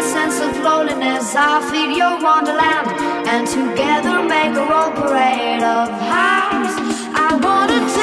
my sense of loneliness. I feed your wonderland, and together make a world parade of hearts. I wanna.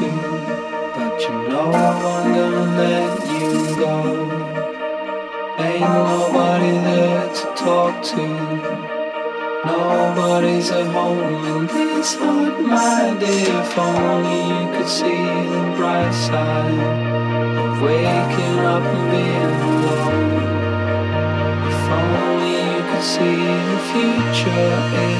But you know I wasn't gonna let you go. Ain't nobody there to talk to. Nobody's at home in this heart, my dear. If only you could see the bright side of waking up and being alone see the future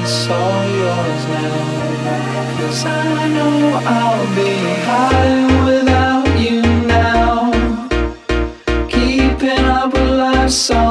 is all yours now. Cause I know I'll be high without you now. Keeping up with life somehow.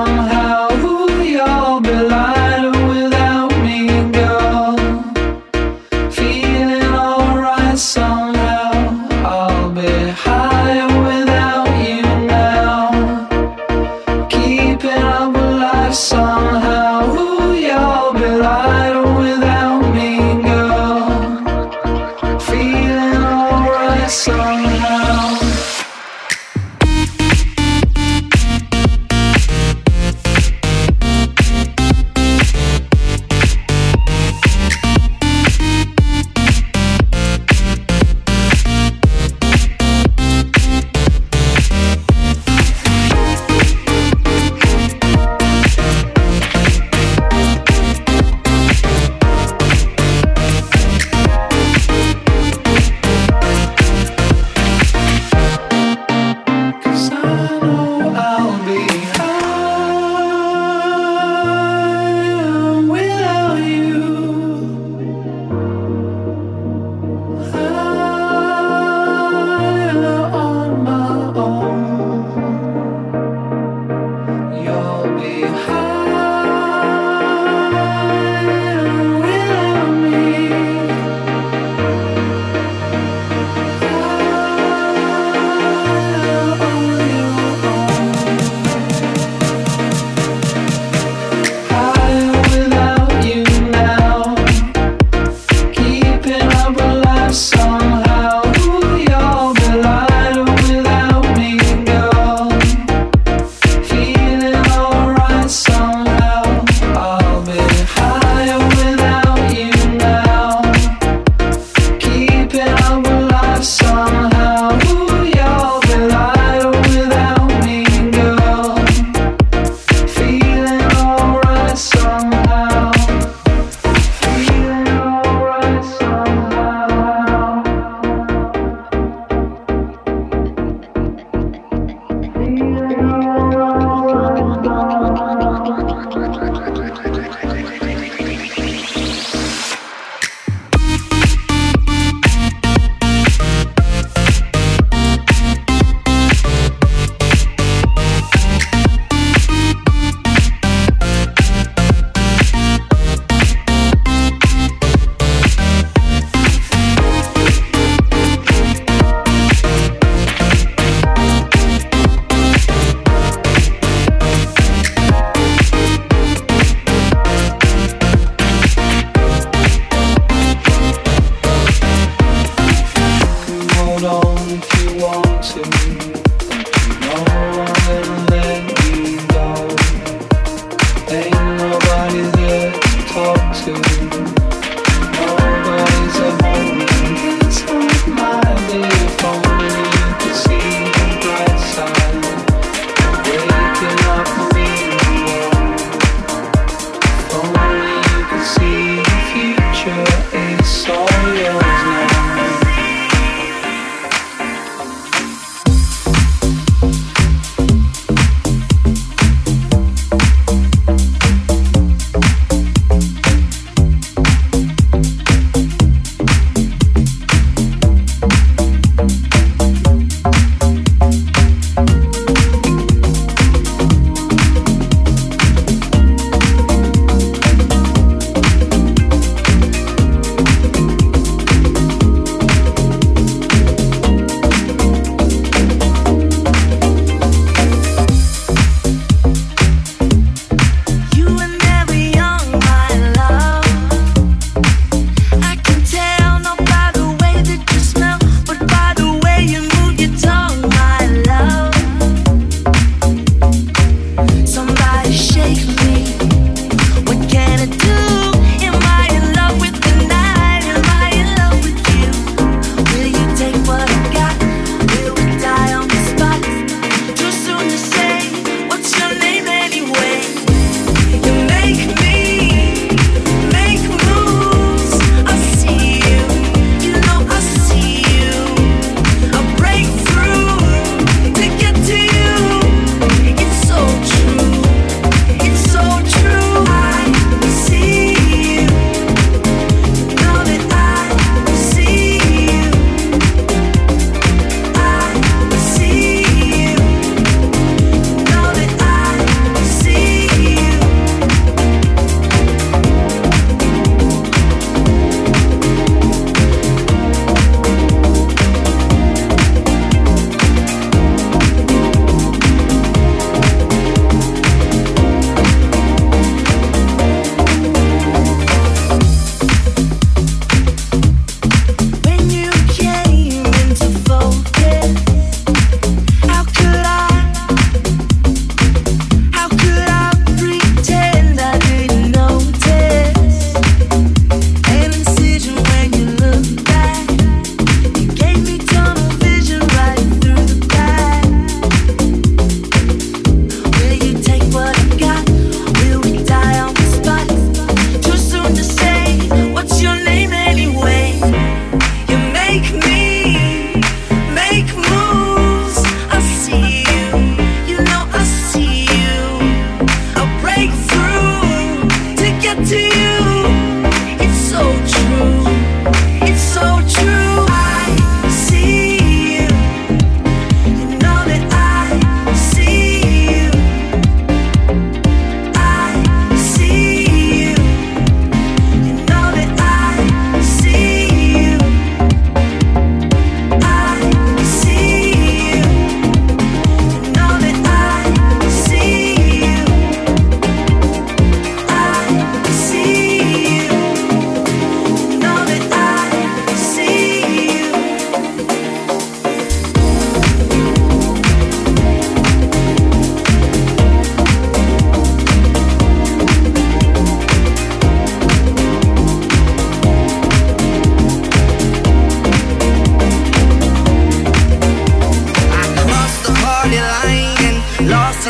You'll be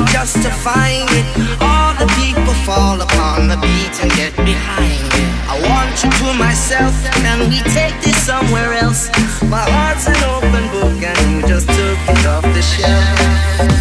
to justifying it. All the people fall upon the beat and get behind it. I want you to myself, can we take this somewhere else? My heart's an open book and you just took it off the shelf.